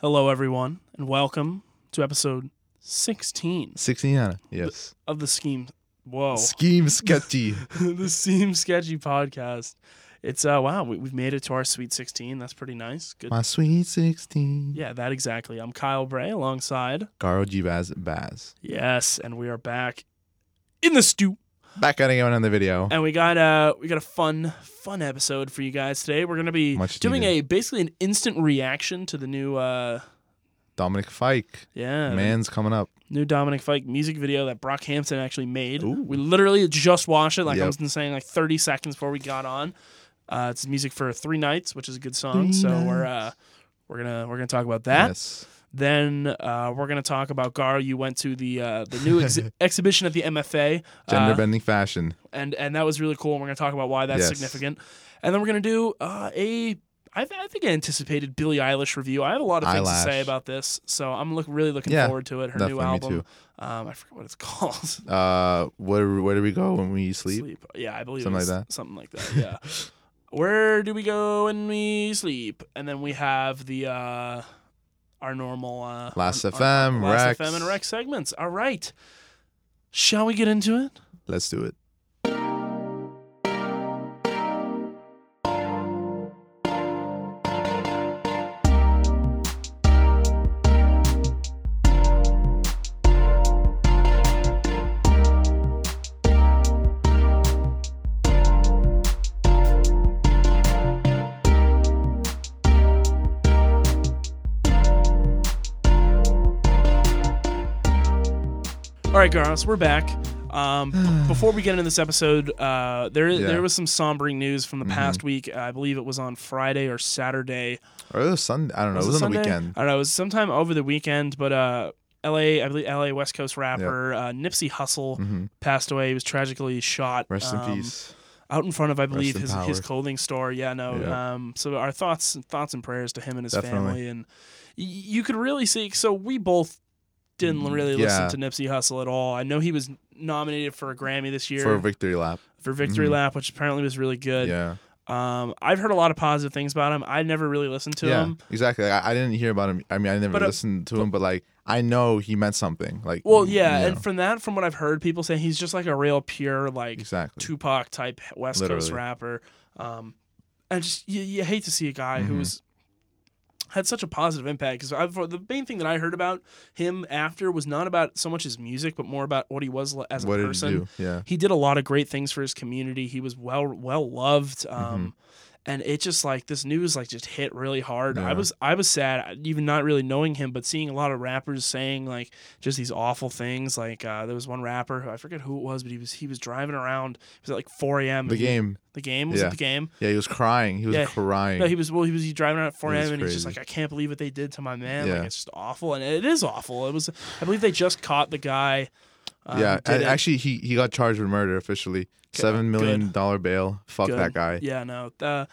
Hello, everyone, and welcome to episode 16 16 yes. of the Scheme. Whoa, Scheme sketchy. the Scheme Sketchy podcast. It's uh wow, we, we've made it to our sweet 16. That's pretty nice. Good. My sweet 16. Yeah, that exactly. I'm Kyle Bray alongside. Garo G Baz Baz. Yes, and we are back in the stew. Back at it again on the video. And we got a we got a fun fun episode for you guys today. We're gonna be Much doing needed. a basically an instant reaction to the new uh Dominic Fike. yeah Man's coming up. new Dominic Fike music video that Brockhampton actually made. Ooh. We literally just watched it, like I was saying, like 30 seconds before we got on. Uh, it's music for Three Nights, which is a good song. Three so we're uh, we're gonna we're gonna talk about that. Yes. Then uh, we're gonna talk about Gar. You went to the uh, the new ex- exhibition at the MFA, Gender uh, bending fashion. and and that was really cool. And we're gonna talk about why that's Yes. significant. And then we're gonna do uh, a. I, th- I think I anticipated Billie Eilish review. I have a lot of things to say about this, so I'm look really looking Yeah, forward to it. Her new album. Um, I forget what it's called. Uh, where where do we go when we sleep? Yeah, I believe Something it like that? Something like that. Yeah. Where do we go when we sleep? And then we have the uh our normal uh Last our- FM, our Last Rex. FM and Rex segments. All right. Shall we get into it? Let's do it. Right, Garros, we're back. Um, b- before we get into this episode, uh, there Yeah. there was some sombering news from the Mhm. past week. I believe it was on Friday or Saturday. Or it was Sunday. I don't know. it was on Sunday? the weekend. I don't know. It was sometime over the weekend, but uh, L.A. I believe L.A. West Coast rapper uh, Nipsey Hussle hmm passed away. He was tragically shot. Rest um, in peace. out in front of I believe his power. his clothing store. Yeah, no. Yeah. Um, so our thoughts thoughts and prayers to him and his Definitely. family, and y- you could really see. So we both didn't Mm, really yeah. listen to Nipsey Hussle at all. I know he was nominated for a Grammy this year For victory lap. for Victory Mhm. Lap, which apparently was really good. Yeah. Um, I've heard a lot of positive things about him. I never really listened to yeah. him. Exactly. I, I didn't hear about him. I mean, I never But, uh, listened to him, but like, I know he meant something. Like, Well, you yeah, know, and from that, from what I've heard, people say he's just like a real pure like exactly. Tupac type West Coast rapper. Um, and just you, you hate to see a guy Mhm. who's had such a positive impact because the main thing that I heard about him after was not about so much his music, but more about what he was as a what person. he? Yeah. He did a lot of great things for his community. He was well well loved. Mm-hmm. And it just like this news like just hit really hard. I was I was sad, even not really knowing him, but seeing a lot of rappers saying like just these awful things. Like uh, there was one rapper who I forget who it was, but he was he was driving around. It was at like 4 a.m. The and he- game. the game was Yeah. it the game? Yeah, he was crying. He was Yeah. crying. No, he was well. He was he driving around at 4 a.m. and he's just like, I can't believe what they did to my man. Like Yeah. it's just awful, and it is awful. It was. I believe they just caught the guy. Uh, who yeah, and actually, he he got charged with murder officially. Seven million dollar bail. Fuck Good. that guy. Yeah, no. Uh,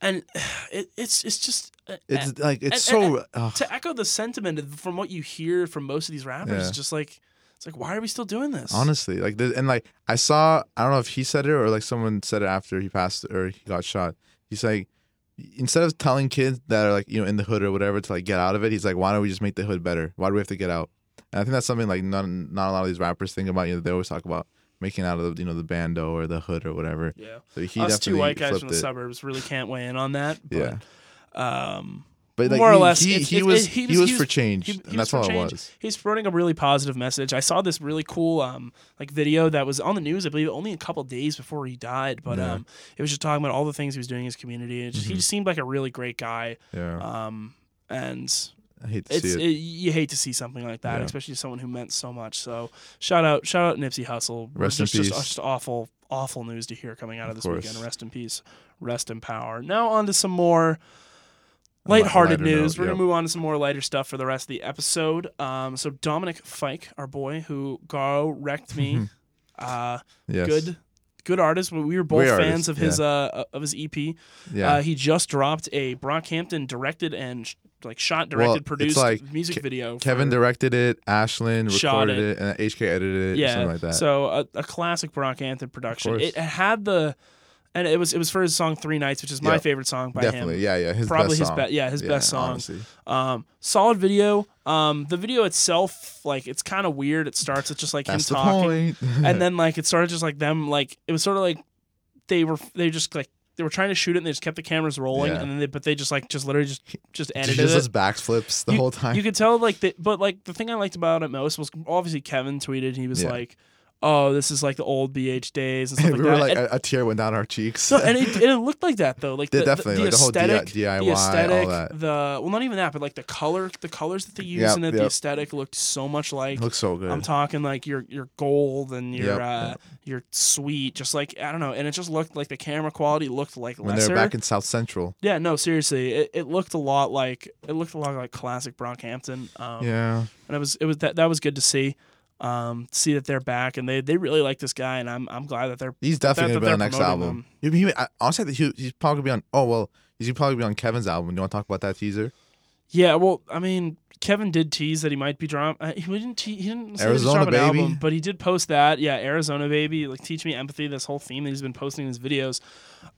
and it, it's it's just uh, It's like it's and- so. ugh. to echo the sentiment from what you hear from most of these rappers. Yeah. It's just like it's like why are we still doing this? honestly, like, the, and like I saw. I don't know if he said it or like someone said it after he passed or he got shot. He's like, instead of telling kids that are like you know in the hood or whatever to like get out of it, he's like, why don't we just make the hood better? Why do we have to get out? And I think that's something like not not a lot of these rappers think about. You know, they always talk about making out of the you know the bando or the hood or whatever. Yeah, So he us two white guys from the it. suburbs really can't weigh in on that. But, Yeah. Um, But like, more or he, less, he, he it's- was he he was- was, he for change, and that's was all for it was. he's spreading a really positive message. I saw this really cool um like video that was on the news. I believe only a couple days before he died, but Yeah. Mm-hmm. um it was just talking about all the things he was doing in his community. And just, he just seemed like a really great guy. Yeah, Um, and I hate to it's see it, it. you hate to see something like that, Yeah. especially someone who meant so much. So shout out, shout out Nipsey Hussle. Rest in just, just, peace. just awful, awful news to hear coming out of, Of this course. weekend. Rest in peace. Rest in power. Now on to some more lighthearted news. note, We're yep. gonna move on to some more lighter stuff for the rest of the episode. Um, so Dominic Fike, our boy, who Garo wrecked me. uh, Yes. good. Good artist. But we were both Great fans artist, of his uh of his EP. Yeah. Uh, he just dropped a Brockhampton directed and sh- like shot, directed, it's produced like music Ke- video. Kevin directed it, Ashlan Shot recorded it. it. and HK edited it, yeah, something like that. so a, a classic Brockhampton production. It had the and it was it was for his song Three Nights, which is my Yep. favorite song by Definitely, him. yeah, yeah. His Probably his best, yeah, his Yeah, best song. Um, solid video. Um, the video itself, like, it's kind of weird. It starts with just like That's him talking, and then like it started just like them, like it was sort of like they were they just like they were trying to shoot it and they just kept the cameras rolling, Yeah. and then they but they just like just literally just just edited just it. does backflips the you, whole time. You could tell like the, but like the thing I liked about it most was obviously Kevin tweeted he was Yeah. like, "Oh, this is like the old BH days and stuff like we were that." like and, a, a tear went down our cheeks. no, and it, it looked like that though, like the, definitely, the, like the whole DI aesthetic, DIY, the all aesthetic, that. the well, not even that, but like the color, the colors that they use Yep, in it, the aesthetic looked so much like. it looks so good. I'm talking like your your gold and your Yep, uh, yep. your sweet, just like I don't know, and it just looked like the camera quality looked like when lesser. they were back in South Central. yeah, no, seriously, it, it looked a lot like it looked a lot like classic Brockhampton. Um, yeah, and it was it was that that was good to see. Um, see that they're back and they, they really like this guy and I'm I'm glad that they're he's definitely that gonna be on the next album. him. He, he, I, honestly, I think he, he's probably gonna be on. Oh well, he's probably gonna be on Kevin's album. You want to talk about that teaser? Yeah, well, I mean, Kevin did tease that he might be dropping. Uh, he didn't. Te- he didn't Arizona dropping an Baby? album, but he did post that. Yeah, Arizona baby, like teach me empathy. This whole theme that he's been posting in his videos.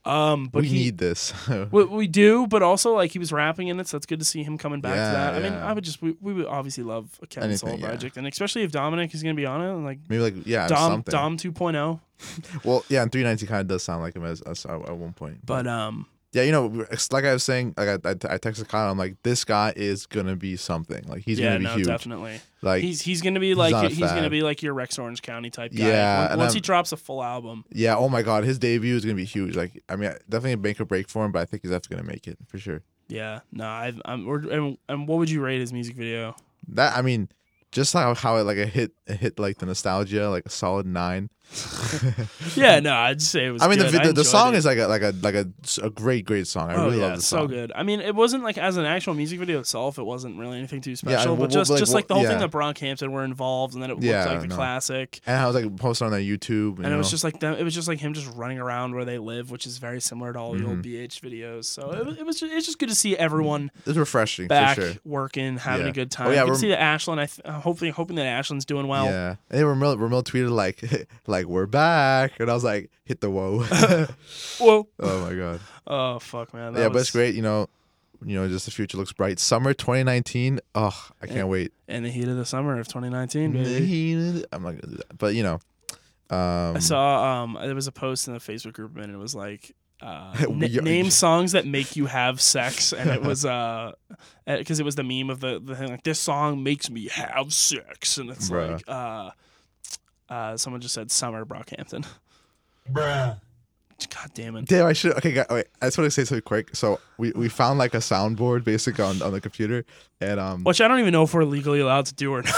Um, but we he, need this. we, we do, but also like he was rapping in it, so it's good to see him coming back Yeah, to that. I mean. I would just we, we would obviously love a Kevin Anything, solo yeah. project, and especially if Dominic is gonna be on it, and like Maybe like yeah, Dom something. Dom 2.0. Well, yeah, and three ninety kind of does sound like him as, at one point. But um, yeah, you know, it's like I was saying, like I, I, I texted Kyle, I'm like, this guy is gonna be something. Like he's yeah, gonna be huge. Yeah, no, huge. definitely. Like he's he's gonna be like a he's gonna be like your Rex Orange County type guy. Yeah, Once- once he drops a full album. yeah, oh my god, his debut is gonna be huge. Like I mean, definitely a make or break for him, but I think he's definitely gonna make it for sure. Yeah, no, I, I'm. And, and what would you rate his music video? That I mean, just how how it like a hit a hit like the nostalgia, like a solid nine. Yeah, no, I'd say it was. I mean, the good. the, the enjoyed song it. is like a like a like a, a great great song. I Oh really yeah, love the song. so good. I mean, it wasn't like as an actual music video itself, it wasn't really anything too special. and but we'll- just like, just like the whole thing yeah. that Brockhampton were involved, and then it looked Yeah, like the no. classic. And I was like posted on their YouTube, And it was just like them. It was just like him just running around where they live, which is very similar to all the old Mhm. BH videos. So it, was- it was just, it's just good to see everyone it's refreshing back for sure. working, having Yeah. a good time. Oh, yeah, you can see that Ashlan. I th- hopefully hoping that Ashlan's doing well. yeah, and then Romil, Romil tweeted like, like we're back, and I was like, hit the whoa. Whoa. oh my god. Oh fuck, man. That yeah, was, but it's great. You know, you know, just the future looks bright. Summer 2019. Oh, I can't Yeah. wait. In the heat of the summer of 2019, baby. I'm not gonna do that, but you know, um, I saw um there was a post in the Facebook group and it was like uh, n- name songs that make you have sex and it was uh because it was the meme of the, the thing like this song makes me have sex and it's Bruh. like uh uh someone just said summer Brockhampton Bruh. God damn it Damn, I should. Okay, guys, wait. I just want to say something quick. So we, we found like a soundboard basically on, on the computer, and um, which I don't even know if we're legally allowed to do or not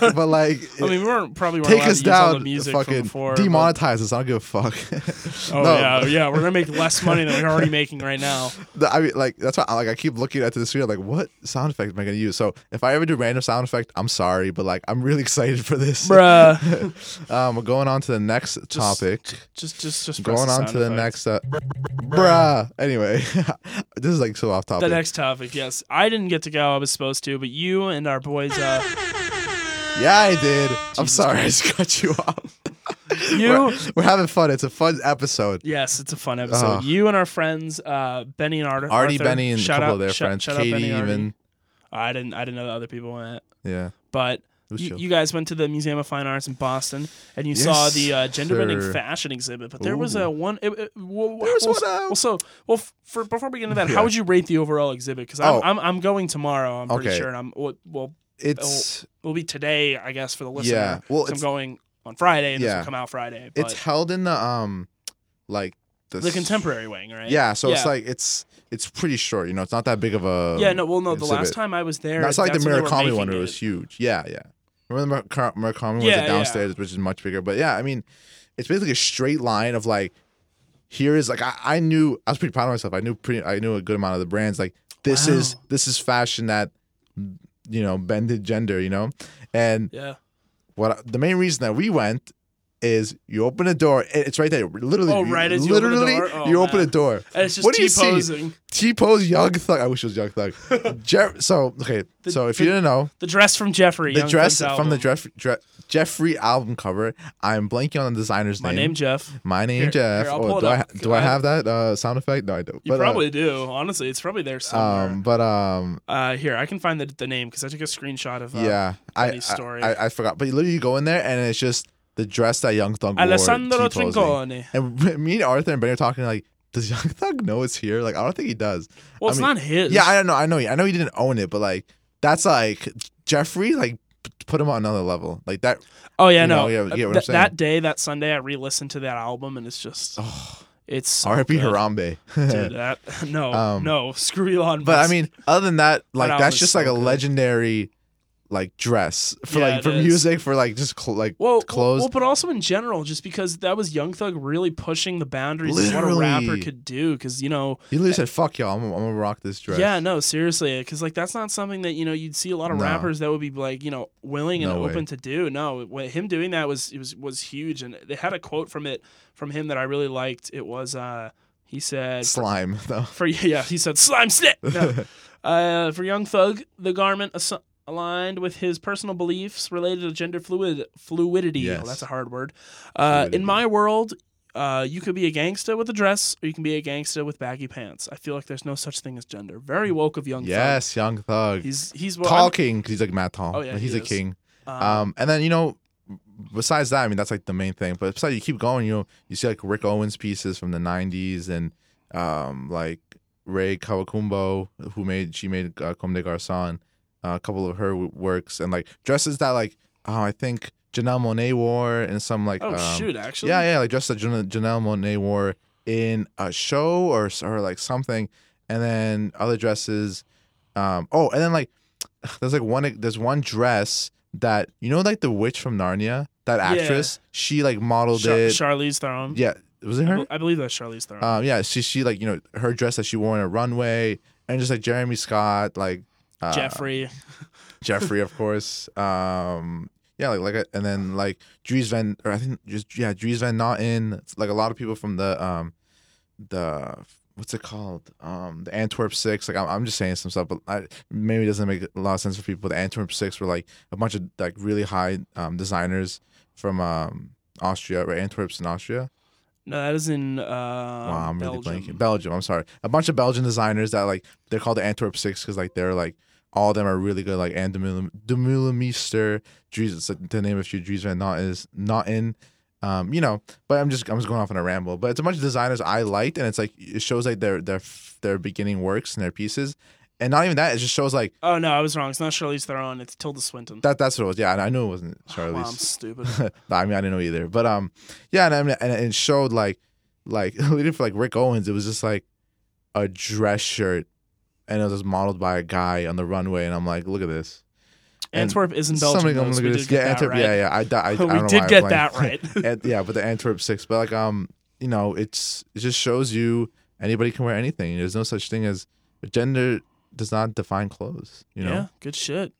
fuck, but like, I mean we weren't probably weren't take us to use all the down, music fucking before but- demonetize us. I don't give a fuck. oh No. yeah yeah we're gonna make less money than we're already making right now The- I mean, like that's why I, like I keep looking at the screen. like, what sound effect am I gonna use? So if I ever do random sound effect, I'm sorry, but like I'm really excited for this. bruh um, we're going on to the next topic. just just just press Going on to the effect. Next, uh, bruh. Anyway, this is like so off topic. The next topic, yes. I didn't get to go. I was supposed to, but you and our boys, uh, yeah, I did. I'm Jesus sorry, I just cut you off. you, We're, we're having fun. It's a fun episode. yes, it's a fun episode. Ugh. You and our friends, uh, Benny and Arthur. Artie, Arthur, Benny, and a shout couple out, of their shout- friends. Katie, Artie. even. I didn't. I didn't know that other people went, Yeah. but. You, you guys went to the Museum of Fine Arts in Boston, and you saw the uh, gender bending fashion exhibit. But there was a one. It, it, well, There was well, one out. well, so well, for before we get into that, Yeah. how would you rate the overall exhibit? Because I'm, Oh. I'm I'm going tomorrow. I'm pretty Okay. sure, and I'm well, It's will be today, I guess, for the listener. Yeah, well, I'm going on Friday, and this Yeah. will come out Friday. But it's held in the um, like the, the contemporary wing, right? Yeah, so it's like it's it's pretty short. You know, it's not that big of a. yeah, no, well, no. The last time I was there, That's like the that's Murakami one. It was huge. Yeah, yeah. Remember the Murakami was Yeah, yeah. downstairs, which is much bigger. But yeah, I mean, it's basically a straight line of like, here is like I, I knew I was pretty proud of myself. I knew pretty I knew a good amount of the brands. Like this is this is fashion that you know bended gender. You know, and Yeah, what the main reason that we went is you open a door. It's right there. Literally, Oh, you- right as you open the door? Oh, you open a door. And it's just What do you see? T Pose Young Thug. I wish it was Young Thug. Jeff, so okay, The- so if the- you didn't know, The dress from Jeffrey. the Young dress Thug's from the album. Jeff, Dre- Jeffrey album cover. I'm blanking on the designer's My name. My name Jeff. My name Here- Jeff. here, oh, do I do I have that uh, sound effect? No, I don't. You But, uh, probably do. Honestly, it's probably there somewhere. um, but um, uh, here, I can find the, the name because I took a screenshot of. Uh, yeah, I, funny I, story. I I forgot. But you literally you go in there and it's just the dress that Young Thug wore. Alessandro T-posing. Trincone. And me and Arthur and Ben are talking like, does Young Thug know it's here? Like, I don't think he does. Well, I it's mean- not his. Yeah, I don't know. I know. I know he didn't own it, but like, that's like Jeffrey. Like, put him on another level. Like that. Oh yeah, no. know, yeah, you get what I'm Th- that day, that Sunday, I re-listened to that album, and it's just, Oh, it's so R.I.P. Harambe. Dude, that no, Um, no, screw Elon. But I mean, other than that, like album that's just so like a good. legendary, like dress for Yeah, like for is. music for like just cl- like well, clothes. Well, but also in general, just because that was Young Thug really pushing the boundaries of what a rapper could do. Because you know, he literally said, "Fuck y'all, I'm, gonna- I'm gonna rock this dress." yeah, no, seriously, because like that's not something that you know you'd see a lot of No. rappers that would be like you know willing and No way. open to do. No, what- him doing that was it was was huge, and they had a quote from it from him that I really liked. It was uh he said slime though. for yeah he said slime snip. No. uh, for Young Thug, the garment as- aligned with his personal beliefs related to gender fluid fluidity. Yes. Oh, that's a hard word. Uh, in my world, uh, you could be a gangsta with a dress, or you can be a gangsta with baggy pants. I feel like there's no such thing as gender. Very woke of Young Thug. Yes, Young Thug. He's he's well, tall I'm- king 'cause he's like Matt Tall. Oh, yeah, he's he a is. king. um, Um, and then you know, besides that, I mean that's like the main thing. But besides, you keep going. You know, you see like Rick Owens pieces from the '90s, and um, like Rei Kawakubo, who made she made uh, Comme des Garçons, uh, a couple of her works, and like dresses that like oh I think Janelle Monáe wore and some like oh um, shoot, actually, yeah yeah like dresses that Jan- Janelle Monáe wore in a show or or like something, and then other dresses. Um, oh, and then like there's like one there's one dress that you know like the witch from Narnia that Yeah. actress she like modeled Char- it Charlize Theron. yeah was it I, her I believe that's Charlize Theron. um yeah she she like you know her dress that she wore in a runway and just like Jeremy Scott like uh, Jeffrey. Jeffrey of course. Um yeah like like and then like Dries Van or I think just yeah Dries Van Noten. Like a lot of people from the um the what's it called? Um the Antwerp Six. Like I'm, I'm just saying some stuff but I, maybe it doesn't make a lot of sense for people the Antwerp Six were like a bunch of like really high um designers from um Austria right Antwerp's in Austria. No, that is in uh, wow I'm really Belgium. blanking. Belgium I'm sorry. A bunch of Belgian designers that like they're called the Antwerp Six because like they're like all of them are really good like Anne de Mille- de Meulemeester Dries to name a few Dries Van Not is not in um, you know, but I'm just I'm just going off on a ramble. But it's a bunch of designers I liked, and it's like it shows like their their their beginning works and their pieces, and not even that. It just shows like Oh no, I was wrong. It's not Charlize Theron. It's Tilda Swinton. that. That's what it was. Yeah, and I knew it wasn't Wow, I'm stupid. I mean, I didn't know either. But um, yeah, and I mean, and it showed like like literally for like Rick Owens, it was just like a dress shirt, and it was just modeled by a guy on the runway, and I'm like, look at this. Antwerp is in Belgium. Somebody though, gonna so look at this. get Yeah, that Antwerp. right. Yeah, yeah. I, I, I we don't know did I get that right. yeah, but the Antwerp six, but like um, you know, it's it just shows you anybody can wear anything. There's no such thing as gender does not define clothes. You know, yeah, good shit.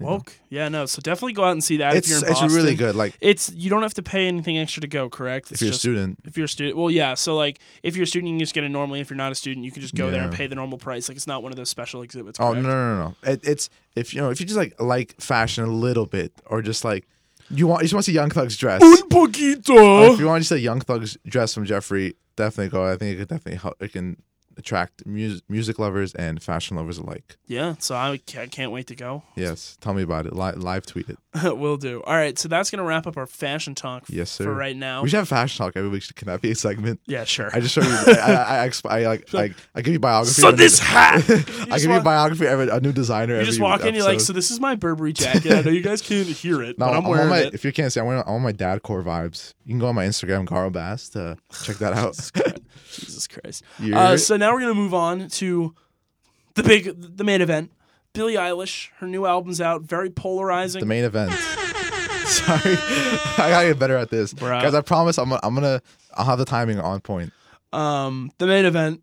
Woke. Yeah, no. So definitely go out and see that it's if you're in it's Boston. really good. Like It's you don't have to pay anything extra to go, correct? It's if you're just a student, if you're a student. Well, yeah. So like if you're a student, you can just get it normally. If you're not a student, you can just go there and Yeah. pay the normal price. Like it's not one of those special exhibits. oh correct? no no no no, it, it's if you know if you just like like fashion a little bit or just like you want you just want to see Young Thug's dress. Un Or poquito. if you want to see Young Thug's dress from Jeffrey, definitely go. I think it could definitely help. It can attract music music lovers and fashion lovers alike. Yeah. So I ca- can't wait to go. Yes, tell me about it. Li- live tweet it. Will do. All right. So that's gonna wrap up our fashion talk f- Yes, sir. for right now. We should have fashion talk every week. Can that be a segment? yeah, sure. I just show you. I, I, I, like. I, I give you biography. So a new- this hat. I give you biography of a, new designer. You every just walk in, you're like, so this is my Burberry jacket. I know you guys can't hear it, No, but I'm I'm wearing my, it. If you can't see, I'm wearing on my dad core vibes. You can go on my Instagram, Carl Bass, to uh, check that out. Jesus Christ. Uh, so now we're gonna move on to the big, the main event. Billie Eilish, her new album's out. Very polarizing. the main event. Sorry, I gotta get better at this, Bruh. guys. I promise, I'm gonna, I'm gonna, I'll have the timing on point. Um, the main event.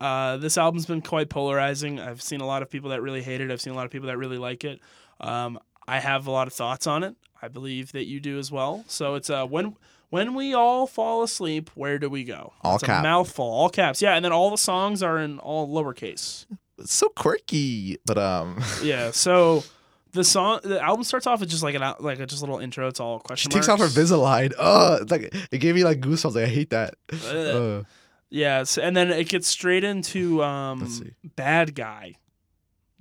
Uh, this album's been quite polarizing. I've seen a lot of people that really hate it. I've seen a lot of people that really like it. Um, I have a lot of thoughts on it. I believe that you do as well. So it's uh when when we all fall asleep, where do we go? All caps. mouthful, all caps. Yeah, and then all the songs are in all lowercase. It's so quirky, but um, Yeah. So the song, the album starts off with just like an like a just little intro. It's all question. she question takes off her marks. Invisalign. Oh, it's like it gave me like goosebumps. Like I hate that. Uh, Yeah, so, and then it gets straight into Let's um see. Bad Guy,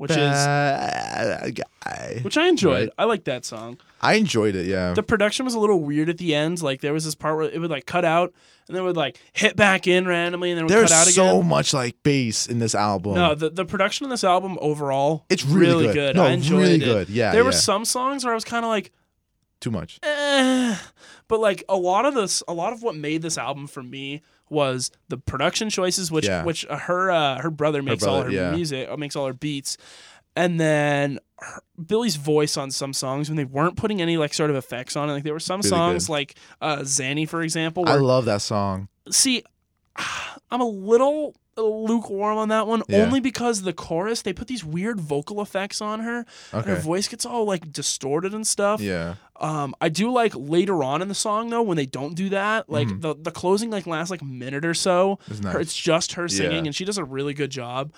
which is bad guy. which I enjoyed. Right. I like that song. I enjoyed it. Yeah. The production was a little weird at the end. Like there was this part where it would like cut out and then would like hit back in randomly and then would There's cut out again. There's so again. much like bass in this album. No, the, the production on this album overall, it's really, good. No, I enjoyed really it. good. Yeah. there were some songs where I was kind of like, too much. eh. but like a lot of this, a lot of what made this album for me was the production choices, which Yeah. which her uh, her brother makes all brother, her yeah. music, uh, makes all her beats, and then her, Billie's voice on some songs when they weren't putting any like sort of effects on it. Like there were some Really songs good. like uh, Xanny, for example. I love that song. see, I'm a little lukewarm on that one Yeah. only because the chorus they put these weird vocal effects on her and her voice gets all like distorted and stuff Yeah. um, I do like later on in the song though when they don't do that. Like Mhm. the the closing like lasts like a minute or so. It's Her- it's just her singing Yeah. and she does a really good job.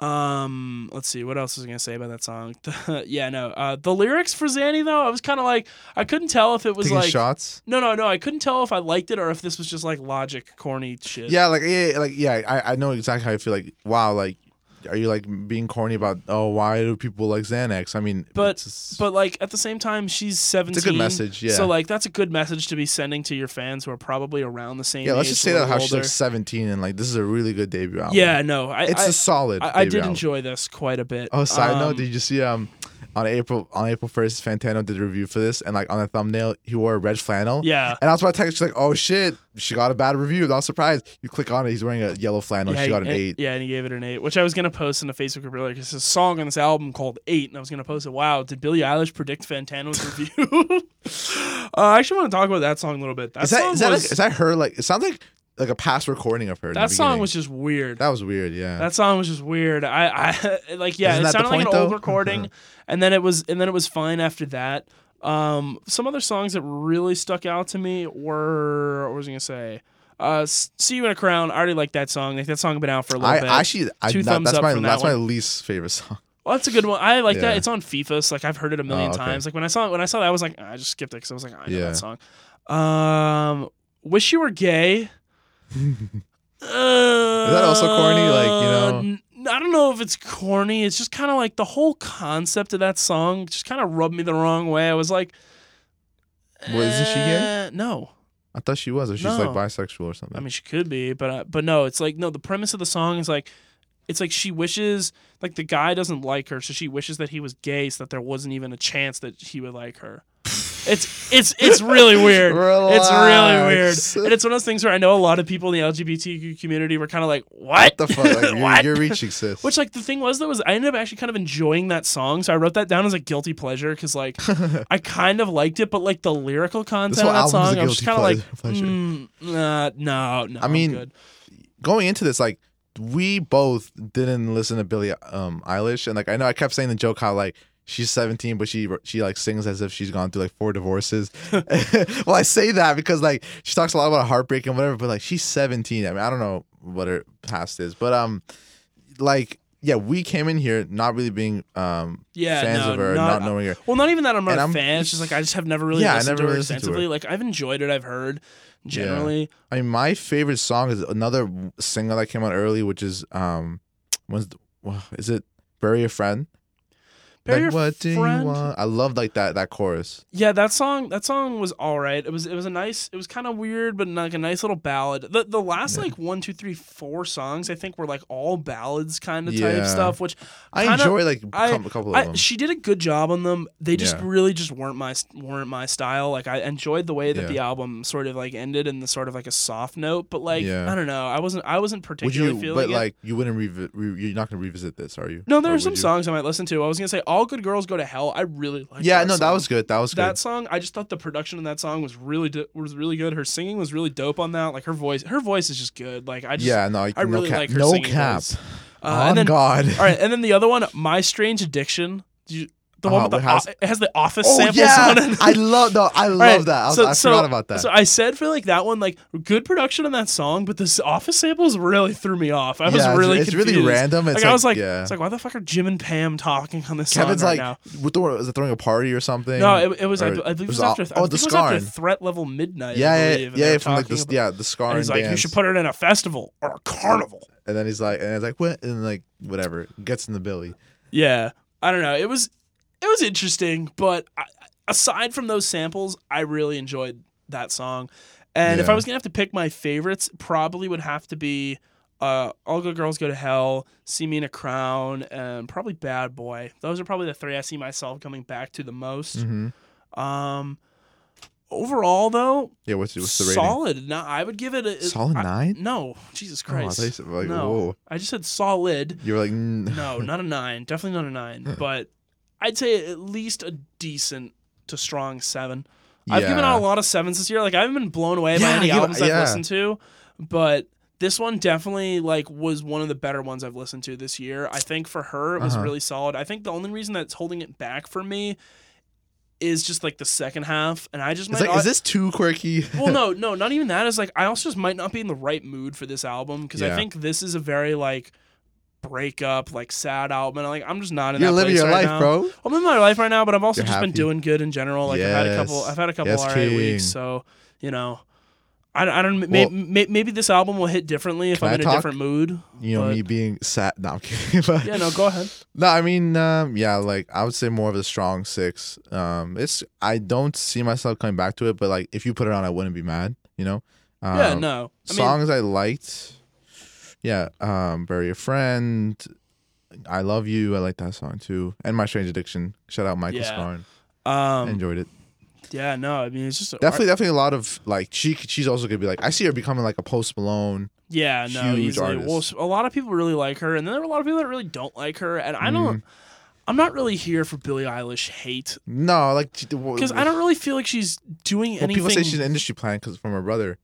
Um, let's see what else was I gonna say about that song. yeah, no. Uh, the lyrics for Xanny though, I was kind of like I couldn't tell if it was Taking like shots. no, no, no. I couldn't tell if I liked it or if this was just like logic corny shit. Yeah, like yeah, like yeah. I, I know exactly how I feel. Like wow, like are you like being corny about oh why do people like Xanax? I mean, But- just- But like at the same time, she's seventeen. it's a good message. Yeah. So like that's a good message to be sending to your fans who are probably around the same. yeah, let's just say that how she's older. like 17 and like this is a really good debut album. Yeah, no, I, it's I, a solid. I, I did album. enjoy this quite a bit. Oh, side note, Um, did you see um on April on April first, Fantano did a review for this, and like on the thumbnail, he wore a red flannel. Yeah. And I was about to text, she's like, "Oh shit, she got a bad review." Not surprised. You click on it, he's wearing a yellow flannel. yeah, she got an and- eight. Yeah, and he gave it an eight, which I was gonna post in the Facebook group earlier because there's a song on this album called Eight, and I was gonna post it. Wow, did Billie Eilish predict Fantano's review? uh, I actually want to talk about that song a little bit. That Is that song is that, was like, is that her? Like, it sounds like like a past recording of her. that song beginning. was just weird. that was weird. Yeah. That song was just weird. I, I like yeah, Isn't it sounded like an old though? recording, and then it was and then it was fine after that. Um, some other songs that really stuck out to me were what was I gonna say? Uh, "See You in a Crown." I already like that song. Like that song been out for a little I bit. actually, I, Two thumbs that's up my from that that's my least favorite song. Well, that's a good one. I like that. It's on FIFA, so like I've heard it a million Oh, okay. times. Like when I saw it, when I saw that, I was like, I just skipped it because I was like, I know Yeah. that song. Um, "Wish You Were Gay." Is that also corny? Like, you know- I don't know if it's corny. It's just kind of like the whole concept of that song just kind of rubbed me the wrong way. I was like, Well, isn't she gay? eh, No, I thought she was, or she's No. like bisexual or something. I mean she could be, but uh, but no. It's like no. The premise of the song is like, it's like she wishes like the guy doesn't like her, so she wishes that he was gay, so that there wasn't even a chance that he would like her. It's it's it's really weird. It's really weird, and it's one of those things where I know a lot of people in the LGBTQ community were kind of like, "What, What the fuck? Like, you're, What? you're reaching, sis. Which like the thing was though was I ended up actually kind of enjoying that song, so I wrote that down as a guilty pleasure because like I kind of liked it, but like the lyrical content of that song, I was just kind of like, pleasure- mm, nah, no, no. I mean, good. going into this, like we both didn't listen to Billie um, Eilish, and like I know I kept saying the joke how like she's 17, but she she like sings as if she's gone through like four divorces. well, I say that because like she talks a lot about heartbreak and whatever, but like she's 17. I mean, I don't know what her past is, but um, like yeah, we came in here not really being um Yeah, fans no, of her, not- not, knowing her. Well, not even that I'm not And a I'm- fan. It's just like I just have never really Yeah, I never to her really listened to her. Like I've enjoyed it. I've heard generally. I mean, my favorite song is another single that came out early, which is um, when's the, is it "Bury a Friend"? Bury like, what do Friend? you want? I love like that that chorus. Yeah, that song that song was all right. It was it was a nice it was kind of weird, but like a nice little ballad. The the last Yeah. like one, two, three, four songs I think were like all ballads kind of Yeah. type stuff, which I Kinda- enjoy like I- a couple of I, them. she did a good job on them. They just Yeah. really just weren't my weren't my style. Like I enjoyed the way that the album sort of like ended in the sort of like a soft note, but like. I don't know. I wasn't I wasn't Would particularly you? feeling But it. like, you wouldn't revi- re- You're not gonna revisit this, are you? no, there Or are some you? songs I might listen to. I was gonna say "All Good Girls Go to Hell." I really like. Yeah, that no, that song. was good. That was good. that song i just thought the production in that song was really do- was really good her singing was really dope on that like her voice her voice is just good like i just yeah, no, i really cap. like her no singing cap. voice. Uh, and then God. all right and then the other one my strange addiction Did you- The one Uh, with the it has- it has the office Oh samples yeah, on it. I love no, I love Right, that. I, was, so- I so- forgot about that. So I said for like that one, like good production on that song, but this office samples really threw me off. I was Yeah, it's- really it's really random. It's like, I was like- like, yeah. it's like why the fuck are Jim and Pam talking on this Kevin's song right like, now? the, was it throwing a party or something? No, it, it was. Or- I believe it was, after. Oh, the Scarn. Threat Level Midnight. Yeah, yeah, yeah, they yeah were from like this, yeah, the scar. He's like, you should put it in a festival or a carnival. And then he's like, and it's like, what? And like, whatever, gets in the Billy. Yeah, I don't know. It was it was interesting, but I, aside from those samples, I really enjoyed that song. And if I was gonna have to pick my favorites, probably would have to be uh, "All Good Girls Go to Hell," "See Me in a Crown," and probably "Bad Boy." Those are probably the three I see myself coming back to the most. Mm-hmm. Um, overall, though, Yeah, what's, what's the rating? solid. No, I would give it a Solid I- nine? no, Jesus Oh, I Christ. said, like, no, whoa. I just said solid. You were like, mm. No, not a nine. Definitely not a nine. But I'd say at least a decent to strong seven. I've given out a lot of sevens this year. Like I haven't been blown away by any albums I've yeah. listened to, but this one definitely like was one of the better ones I've listened to this year. I think for her it was Uh-huh. really solid. I think the only reason that's holding it back for me is just like the second half, and I just might like, not- is this too quirky? well, no, no, not even that. Is like I also just might not be in the right mood for this album because I think this is a very like breakup, like sad album, and like I'm just not in You're that living place your right life, now. bro. I'm living my life right now, but I've also You're just been doing good in general. Like I've had a couple, I've had a couple Yes, alright weeks, so you know. I, I don't. May, Well- may, maybe this album will hit differently if Can I'm I in a talk? different mood. You know, but- me being sad. No, I'm kidding. but Yeah, no, go ahead. No, I mean, um, yeah, like I would say more of a strong six. Um, it's I don't see myself coming back to it, but like if you put it on, I wouldn't be mad. You know. Um, yeah, no. I mean, songs I liked. Yeah, um, bury a friend. I love you. I like that song too, and my strange addiction. Shout out Michael Yeah. Scarn. um, Enjoyed it. yeah, no. I mean, it's just Definitely, definitely a lot of like she. She's also gonna be like I see her becoming like a Post Malone. Yeah, no, huge easily. Well, artist. s- a lot of people really like her, and then there are a lot of people that really don't like her, and I don't. Mm-hmm. I'm not really here for Billie Eilish hate No, like because I don't really feel like she's doing Well, anything. people say she's an industry plant because from her brother,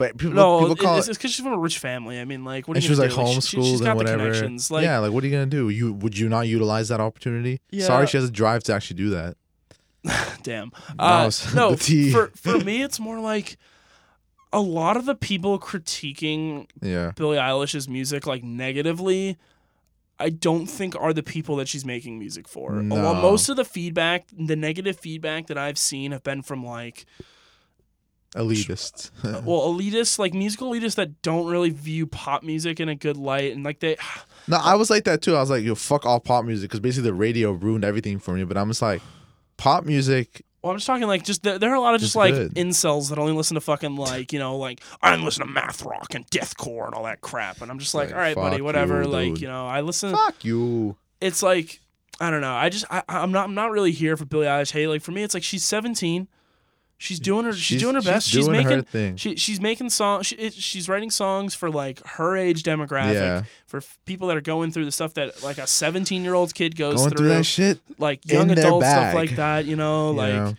but people no, people call it's it. because she's from a rich family. I mean, like, what are and you she was like do? she- homeschooled got and the whatever. connections. Like, yeah, like what are you gonna do? You would you not utilize that opportunity? Yeah. Sorry, she has a drive to actually do that. damn. Uh, no, for for me, it's more like a lot of the people critiquing Yeah, Billie Eilish's music like negatively. I don't think are the people that she's making music for. No. most of the feedback, the negative feedback that I've seen, have been from like elitist. Uh, well, elitists, like musical elitists that don't really view pop music in a good light, and like they, no, I was like that too. I was like, yo, fuck all pop music because basically the radio ruined everything for me. But I'm just like, pop music. well, I'm just talking like just there, there are a lot of just It's like good. incels that only listen to fucking like you know like I listen to math rock and deathcore and all that crap, and I'm just like, Like, all right, buddy, whatever. you, like dude. you know, I listen. Fuck you. It's like I don't know. I just I, I'm not I'm not really here for Billie Eilish. Hey, like for me, it's like she's 17. She's doing her. She's, doing her best. She's, doing making. her thing. She, she's making songs. She, she's writing songs for like her age demographic, Yeah. for f- people that are going through the stuff that like a 17 year old kid goes Going through, that shit. like young adult stuff like that. You know, you like, know?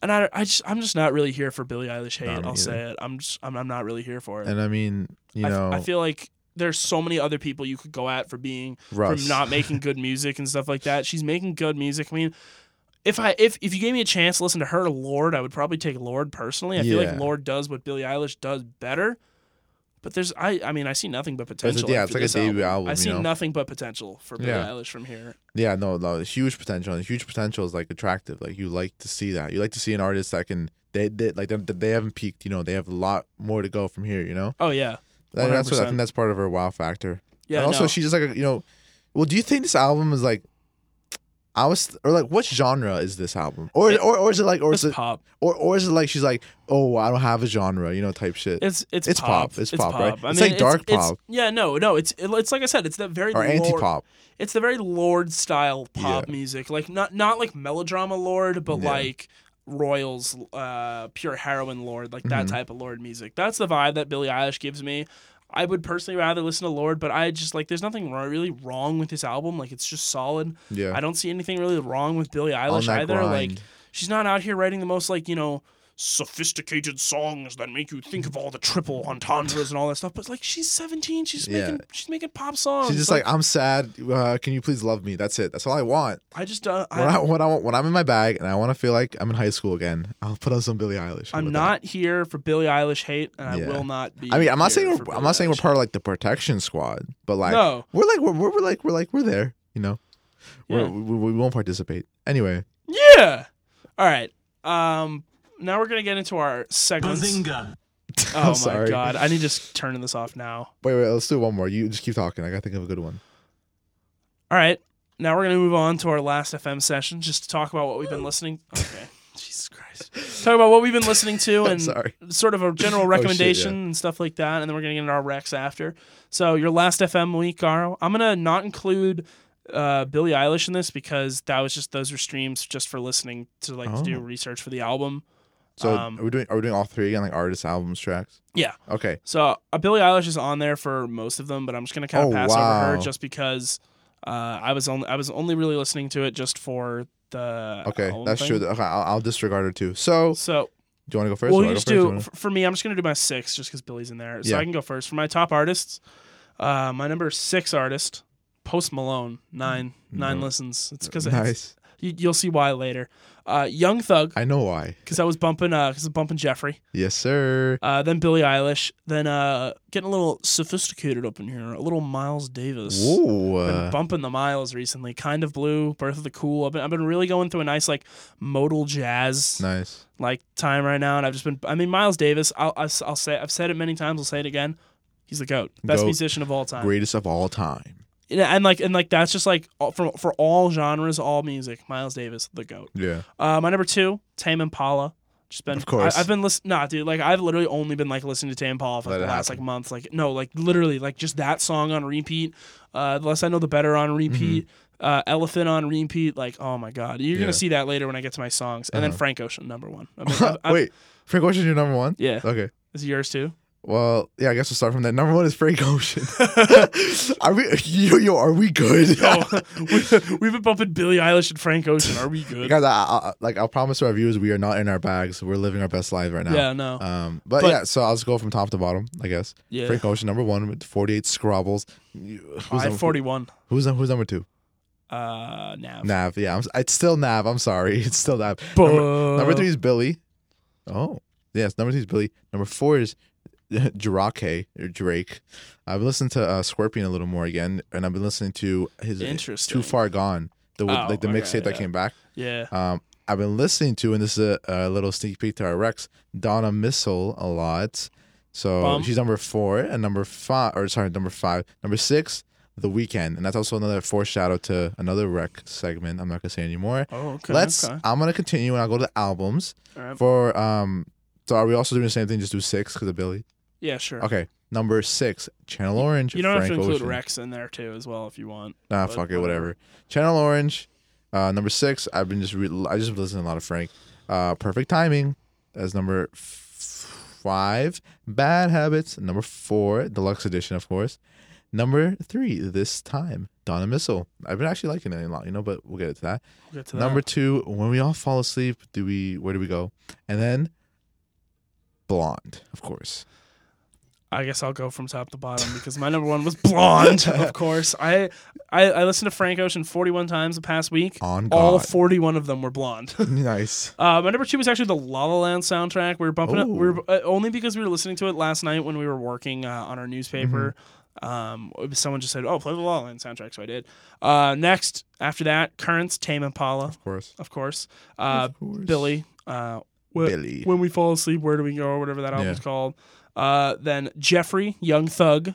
and I, I just, I'm just not really here for Billie Eilish hate. I'll say it. I'm just, I'm, I'm not really here for it. And I mean, you I, know, I feel like there's so many other people you could go at for being Russ. from not making good music and stuff like that. She's making good music. I mean, if I if if you gave me a chance to listen to her Lorde, I would probably take Lorde personally. I feel like Lorde does what Billie Eilish does better. But there's I I mean I see nothing but it's a- potential. yeah, it's like a debut album, I you see know? nothing but potential for Billie Yeah. Eilish from here. Yeah, no, no, huge potential. And huge potential is like attractive. Like you like to see that. You like to see an artist that can they, they like they, they haven't peaked. You know, they have a lot more to go from here. You know, Oh yeah, And that's what I think that's part of her wow factor. yeah. and also, no. she's just like a, you know. Well, do you think this album is like? I was or like, what genre is this album? Or It- or, or is it like, or it's is it, pop. or or is it like she's like, oh, I don't have a genre, you know, type shit, It's it's It's pop. pop. It's pop, right? I It's mean, like dark it's- pop. Yeah, no, no. It's it- it's like I said. It's that very or anti pop. it's the very Lorde style pop Yeah. music like not not like melodrama Lorde but Yeah. like royals uh pure heroin Lorde like that Mhm. type of Lorde music that's the vibe that billie eilish gives me i would personally rather listen to Lorde but i just like there's nothing really wrong with this album. Like it's just solid. Yeah, i don't see anything really wrong with billie eilish either. Like she's not out here writing the most like you know sophisticated songs that make you think of all the triple entendres and all that stuff. But like she's 17, she's Yeah. making she's making pop songs. She's just like, I'm sad. Uh, can you please love me? That's it. That's all I want. I just uh, When I, I, when I want- when I'm in my bag and I want to feel like I'm in high school again, I'll put on some Billie Eilish. I'm not here for Billie Eilish hate, and I will not be. I mean, I'm not saying we're, I'm not saying we're part of like the protection squad, but like No. we're like we're, we're, we're like we're like we're there. You know, Yeah. we, we won't participate anyway. Yeah. All right. Um. Now we're gonna get into our segments. Bazinga. Oh I'm my sorry. god! I need to s- turn this off now. Wait, wait, let's do one more. You just keep talking. I gotta think of a good one. All right. Now we're gonna move on to our last FM session, just to talk about what we've been listening. Okay. Jesus Christ. Talk about what we've been listening to and Sorry. sort of a general shit, recommendation yeah. and stuff like that, and then we're gonna get into our Rex after. So your last FM week, Garo. I'm gonna not include uh, Billie Eilish in this because that was just those were streams just for listening to like to do Oh. research for the album. So Um, are we doing are we doing all three again, like artists, albums, tracks? Yeah. Okay. So uh, Billie Eilish is on there for most of them, but I'm just gonna kind of Oh, pass over her just because uh, I was only I was only really listening to it just for the Okay, that's thing. true. Okay, I'll, I'll disregard her too. So, So do you want to go first? well, or you just do for me. I'm just gonna do my six just because Billie's in there, so Yeah. I can go first for my top artists. Uh, my number six artist, Post Malone, nine nine No. listens. It's because Nice. you, you'll see why later. Uh, Young Thug, I know why. because I was bumping uh, because I was bumping Jeffrey. Yes, sir. Uh, then Billie Eilish. Then uh, getting a little sophisticated up in here. A little Miles Davis. Whoa. Been uh, bumping the miles recently. Kind of blue. Birth of the Cool. I've been, I've been really going through a nice like modal jazz nice. like time right now, and I've just been. I mean, Miles Davis. I'll I'll, I'll say I've said it many times. I'll say it again. He's the goat, best Goat. musician of all time. Greatest of all time. And, like and like that's just like for for all genres, all music. Miles Davis, the goat. Yeah. Uh, my number two, Tame Impala. Just been, Of course. I, have been listening. Nah, dude, like I've literally only been like listening to Tame Impala for Let the last happen. like month. Like no, like literally, like just that song on repeat. Uh, the less I know, the better on repeat. Uh, Elephant on repeat. Like oh my god, you're Mm-hmm. Yeah. gonna see that later when I get to my songs. And then Uh-huh. Frank Ocean, number one. I mean, Wait, Frank Ocean's your number one? yeah, Okay. is it yours too? Well, yeah, I guess we'll start from that. Number one is Frank Ocean. are we, yo, yo, are we good? Yo, we, we've been bumping Billie Eilish and Frank Ocean. Are we good? Guys, I, I, like I'll promise to our viewers, we are not in our bags. We're living our best lives right now. Yeah, no, Um, but, But- yeah, so I'll just go from top to bottom, I guess. yeah. Frank Ocean, number one with 48 scrobbles. You- Who's, I number, forty-one. who's, who's number two? Uh, Nav. Nav. Yeah, I'm, it's still Nav. I'm sorry. It's still Nav. Number, number three is Billie. Oh, yes. Number three is Billie. Number four is Drake or Drake. I've listening to uh, Scorpion a little more again, and I've been listening to his Interesting. Too Far Gone, the Oh, like the okay, mixtape that came back. Yeah. Um, I've been listening to, and this is a, a little sneak peek to our Rex, Donna Missal a lot. So Bum. she's number four, and number five, or sorry, number five, number six, The Weeknd, and that's also another foreshadow to another Rec segment. I'm not gonna say anymore. Oh, okay. Let's. Okay. I'm gonna continue, and I'll go to albums All right. for um. So are we also doing the same thing? Just do six because of Billie. Yeah, sure. Okay, number six, Channel Orange. You don't Frank have to include Ocean. Rex in there too, as well, if you want. Nah, but fuck it, whatever. Channel Orange, uh, number six. I've been just re- I just listening to a lot of Frank. Uh, Perfect Timing as number f- five. Bad Habits number four, deluxe edition, of course. Number three, this time, Donna Missal. I've been actually liking it a lot, you know, but we'll get into that. We'll get to that. Number that. two, when we all fall asleep, do we? Where do we go? And then, Blonde, of course. I guess I'll go from top to bottom because my number one was Blonde, of course. I, I I listened to Frank Ocean 41 times the past week. On All 41 of them were Blonde. nice. Uh, my number two was actually the La La Land soundtrack. We were bumping it. We were uh, only because we were listening to it last night when we were working uh, on our newspaper. Mm-hmm. Um, someone just said, "Oh, play the La La Land soundtrack," so I did. Uh, next, after that, Currents, Tame Impala, Of course. of course. Uh, Of course. Billie. Uh, wh- Billie. When we fall asleep, where do we go? Or whatever that album's Yeah. called. Uh, then Jeffrey, Young Thug,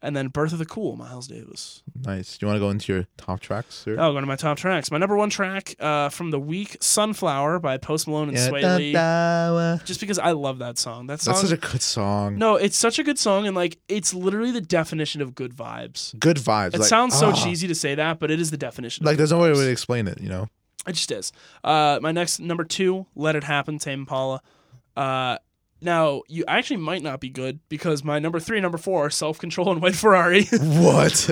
and then Birth of the Cool, Miles Davis. Nice. Do you want to go into your top tracks, sir? I'll go to my top tracks. My number one track uh, from the week, "Sunflower" by Post Malone and Swae Lee. Just because I love that song. That song. That's such a good song. no, it's such a good song, and like it's literally the definition of good vibes. Good vibes. It like, sounds so ah. cheesy to say that, but it is the definition. Like there's no way to explain it, you know? It just is. Uh, my next number two, "Let It Happen," Tame Impala. Uh, now you actually might not be good because my number three, number four, are "Self Control" and "White Ferrari." What?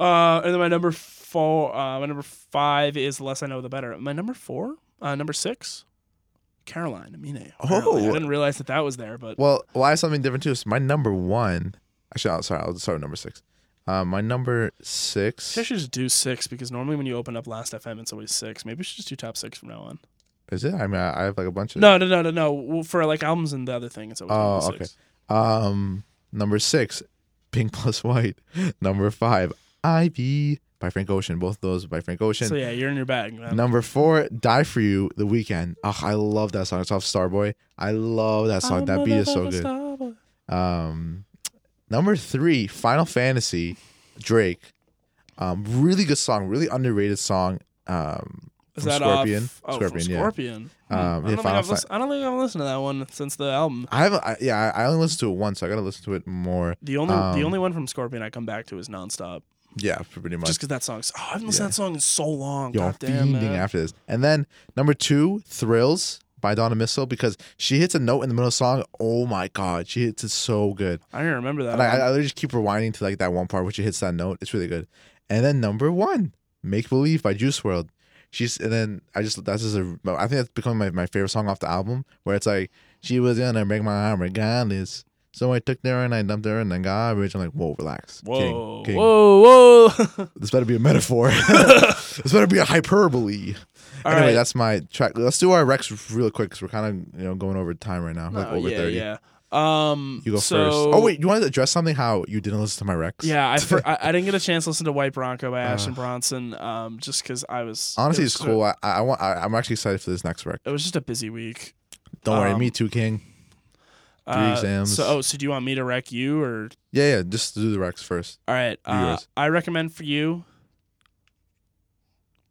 uh, and then my number four, uh, my number five is "The Less I Know, the Better." My number four, uh, number six, Caroline Amine. Oh. I didn't realize that that was there, but Well, well, I have something different too. So my number one, actually, I'll, sorry, I'll start with number six. Uh, my number six I should just do six because normally when you open up Last FM, it's always six. Maybe we should just do top six from now on. Is it? I mean, I have like a bunch of. No, no, no, no, no. Well, for like albums and the other thing, it's always Oh, okay. six. Um, number six, Pink plus White. Number five, Ivy by Frank Ocean. Both of those by Frank Ocean. So yeah, you're in your bag, man. Number four, Die for You, The Weeknd. Oh, I love that song. It's off Starboy. I love that song. that beat is so good. Um, number three, Final Fantasy, Drake. Um, really good song, really underrated song. Um, Is that Scorpion. Off? Oh, Scorpion, from yeah. Scorpion. Hmm. Um, I, don't think I've I don't think I've listened to that one since the album. I haven't. I, yeah, I I only listened to it once. So I gotta listen to it more. The only the Um, only one from Scorpion I come back to is nonstop. Yeah, pretty much. Just because that song's oh, I haven't listened Yeah. to that song in so long. Yo, I'm damn, after this. And then number two, Thrills by Donna Missal because she hits a note in the middle of the song. Oh my god, she hits it so good. I don't remember that. And I. I literally just keep rewinding to like that one part where she hits that note. It's really good. And then number one, Make Believe by Juice WRLD. She's and then I just that's just a I think that's becoming my, my favorite song off the album where it's like she was gonna break my arm regardless. So I took her and I dumped her in the garbage. I'm like, whoa, relax. King, whoa, king. whoa, whoa. This better be a metaphor. this better be a hyperbole. All anyway, right. that's my track. Let's do our Rex real quick because we're kind of you know going over time right now, like oh, over yeah, thirty. yeah. Um, You go so, first. Oh wait, you want to address something? How you didn't listen to my Rex? Yeah, I, for, I I didn't get a chance to listen to White Bronco by Action Uh. Bronson, um, just because I was Honestly, it it's cool. I, I want. I, I'm actually excited for this next Rex. It was just a busy week. Don't worry, Um, me too, King. Three Uh, exams. So, oh, so do you want me to wreck you or? Yeah, yeah. Just do the Rex first. All right. Uh. I recommend for you.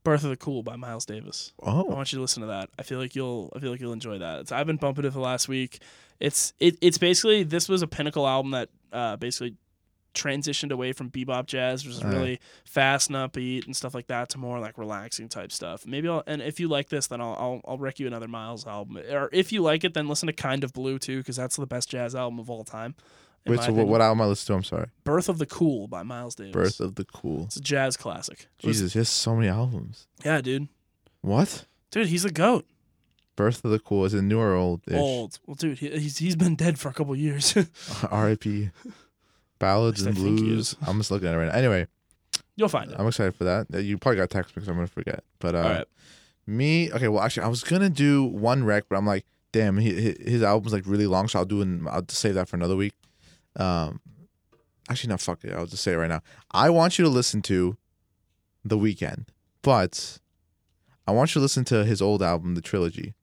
Birth of the Cool by Miles Davis. Oh, I want you to listen to that. I feel like you'll I feel like you'll enjoy that. It's, I've been bumping it for the last week. It's it, it's basically this was a pinnacle album that uh, basically transitioned away from bebop jazz, which is really fast and upbeat and stuff like that, to more like relaxing type stuff. Maybe I'll and if you like this, then I'll I'll, I'll wreck you another Miles album. Or if you like it, then listen to Kind of Blue too, because that's the best jazz album of all time. wait. So what, what album I listen to? I'm sorry. Birth of the Cool by Miles Davis. Birth of the Cool. It's a jazz classic. It was- Jesus, he has so many albums. yeah, dude. What? Dude, he's a goat. Birth of the Cool is it new or old? Old. Well, dude, he, he's he's been dead for a couple years. R.I.P. Ballads and least I think he blues. I'm just looking at it right now. Anyway, You'll find it. I'm excited for that. You probably got text because I'm gonna forget. But uh, All right. me, okay. Well, actually, I was gonna do one rec, but I'm like, damn, he, his album's like really long, so I'll do and I'll save that for another week. Um, actually, no, fuck it. I'll just say it right now. I want you to listen to The Weeknd, but I want you to listen to his old album, The Trilogy.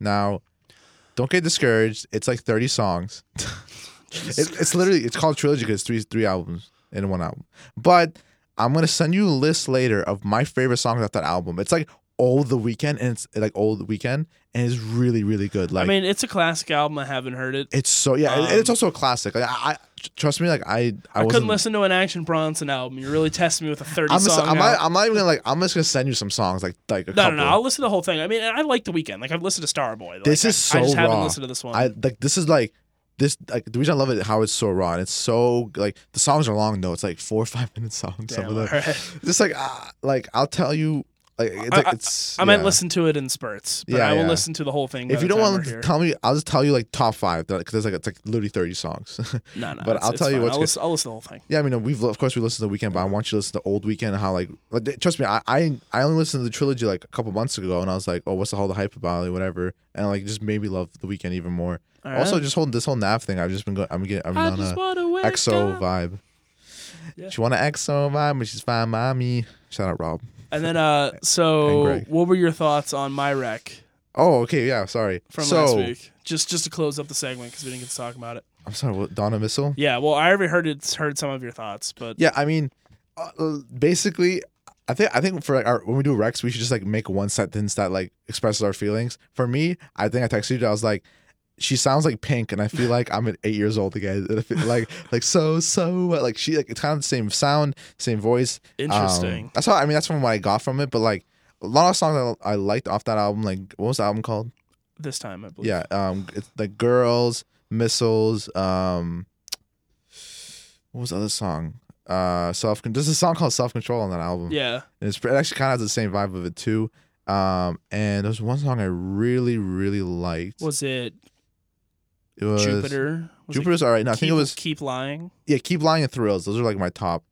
Now, don't get discouraged. It's like 30 songs. It, it's literally it's called trilogy because it's three three albums in one album. But I'm gonna send you a list later of my favorite songs off that album. It's like all the Weeknd and it's like all the Weeknd and it's really really good. Like I mean, it's a classic album. I haven't heard it. it's so yeah, and um, it's also a classic. Like I trust me, like I I, I, couldn't listen to an Action Bronson album. You're really testing me with a 30 I'm, just, song. I'm, not, I'm not even gonna like I'm just gonna send you some songs like like a no, couple. no, no. I'll listen to the whole thing. I mean, I like the Weeknd. Like I've listened to Starboy. Like, This I- is so I just haven't listened to this one. I like this is like this like the reason I love it how it's so raw and it's so like the songs are long though. It's like four or five minute songs. some of them. right. just like ah, like I'll tell you like it's I- like I- it's I might listen to it in spurts, but Yeah, I will yeah. listen to the whole thing. If you don't want to tell me, I'll just tell you like top five because there's like it's like literally thirty songs. no, no. but it's- I'll it's tell you fine. what's I'll listen, I'll listen to the whole thing. yeah, I mean we've of course we listened to the Weeknd, but I want you to listen to old Weeknd and how like, like trust me, I, I I only listened to the trilogy like a couple months ago and I was like, oh, what's the whole the hype about it, whatever, and like just made me love the Weeknd even more. All Also, right. just holding this whole nav thing, I've just been going. I'm getting I'm I on a EXO up. vibe. Yeah. She want an EXO vibe, but she's fine by me. Shout out Rob. And then, uh, And so Greg. what were your thoughts on my wreck Oh, okay, yeah, sorry. from so, last week? Just, just to close up the segment because we didn't get to talk about it. I'm sorry, what, Donna Missal? Yeah, well, I already heard it, heard some of your thoughts, but Yeah, I mean, uh, basically, I think I think for like our when we do Rex, we should just like make one sentence that like expresses our feelings. For me, I think I texted you. I was like, she sounds like Pink, and I feel like I'm at eight years old again. And I feel like like so so like she like it's kind of the same sound, same voice. Um, interesting. that's how I mean. That's from what I got from it. But like a lot of songs I, I liked off that album. Like what was the album called? this time, I believe. Yeah, um, it's like girls, missiles. Um, what was the other song? Uh, self. There's a song called Self Control on that album. Yeah. And it's it actually kind of has the same vibe of it too. Um, and there's one song I really, really liked. Was it it was Jupiter? Was it Jupiter's all right. No, I think keep, it was Keep Lying. yeah. Keep lying and thrills. Those are like my top.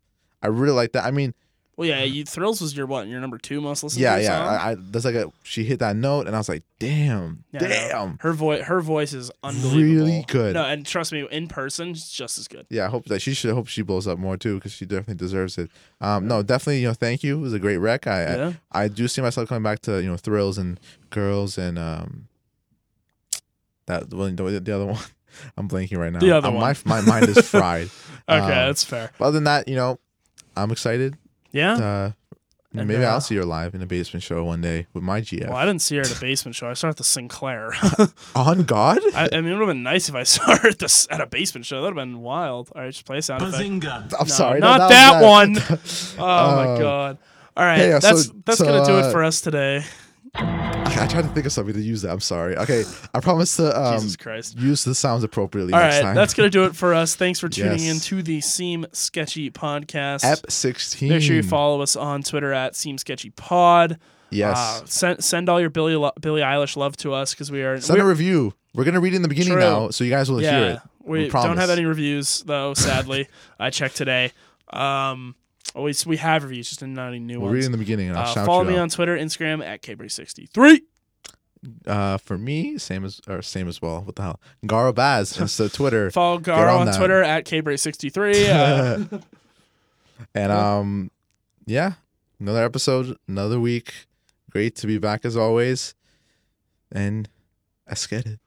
I really like that. I mean, Well, yeah, you, Thrills was your what? Your number two most listened yeah, to yeah. I, I that's like a she hit that note, and I was like, damn, Yeah, damn. Her voice, her voice is unbelievable. Really good. No, and trust me, in person, it's just as good. Yeah, I hope that she should hope she blows up more too because she definitely deserves it. Um, no, definitely, you know, thank you. It was a great rec. I, Yeah. I I do see myself coming back to you know thrills and girls and um that well, the, the other one. I'm blanking right now. The other Uh, one. My my mind is fried. Okay, Um, that's fair. But other than that, you know, I'm excited. Yeah. Uh, And, maybe uh, I'll see her live in a basement show one day with my GF. Well, I didn't see her at a basement show. I saw her at the Sinclair. On God? I, I mean, it would have been nice if I saw her at, the, at a basement show. That would have been wild. All right, just play a sound effect. Bazinga. I'm No, sorry, not no, that, was one. Oh my Uh, god. All right, hey, uh, so- that's that's so, gonna do uh, it for us today. I, I tried to think of something to use that. I'm sorry. Okay, I promise to um, Jesus Christ. use the sounds appropriately All next right, time. that's gonna do it for us. Thanks for tuning in to the Seem Sketchy podcast. Ep 16. Make sure you follow us on Twitter at Seem Sketchy Pod. Yes. Uh, send send all your Billy Lo- Billie Eilish love to us because we are Send a we're- review. We're gonna read it in the beginning True. now, so you guys will hear yeah it. we, We don't have any reviews though. Sadly, I checked today. Um, always we have reviews, just a not any new We'll read it ones. in the beginning, and I'll Uh, shout follow you me out. on Twitter, Instagram at kbray63. uh, for me, same as or same as well. What the hell? Garo Baz the Twitter, Follow Garo on on, that. Twitter at kbray63. Uh, and um, yeah, another episode, another week. Great to be back as always, and let's get it.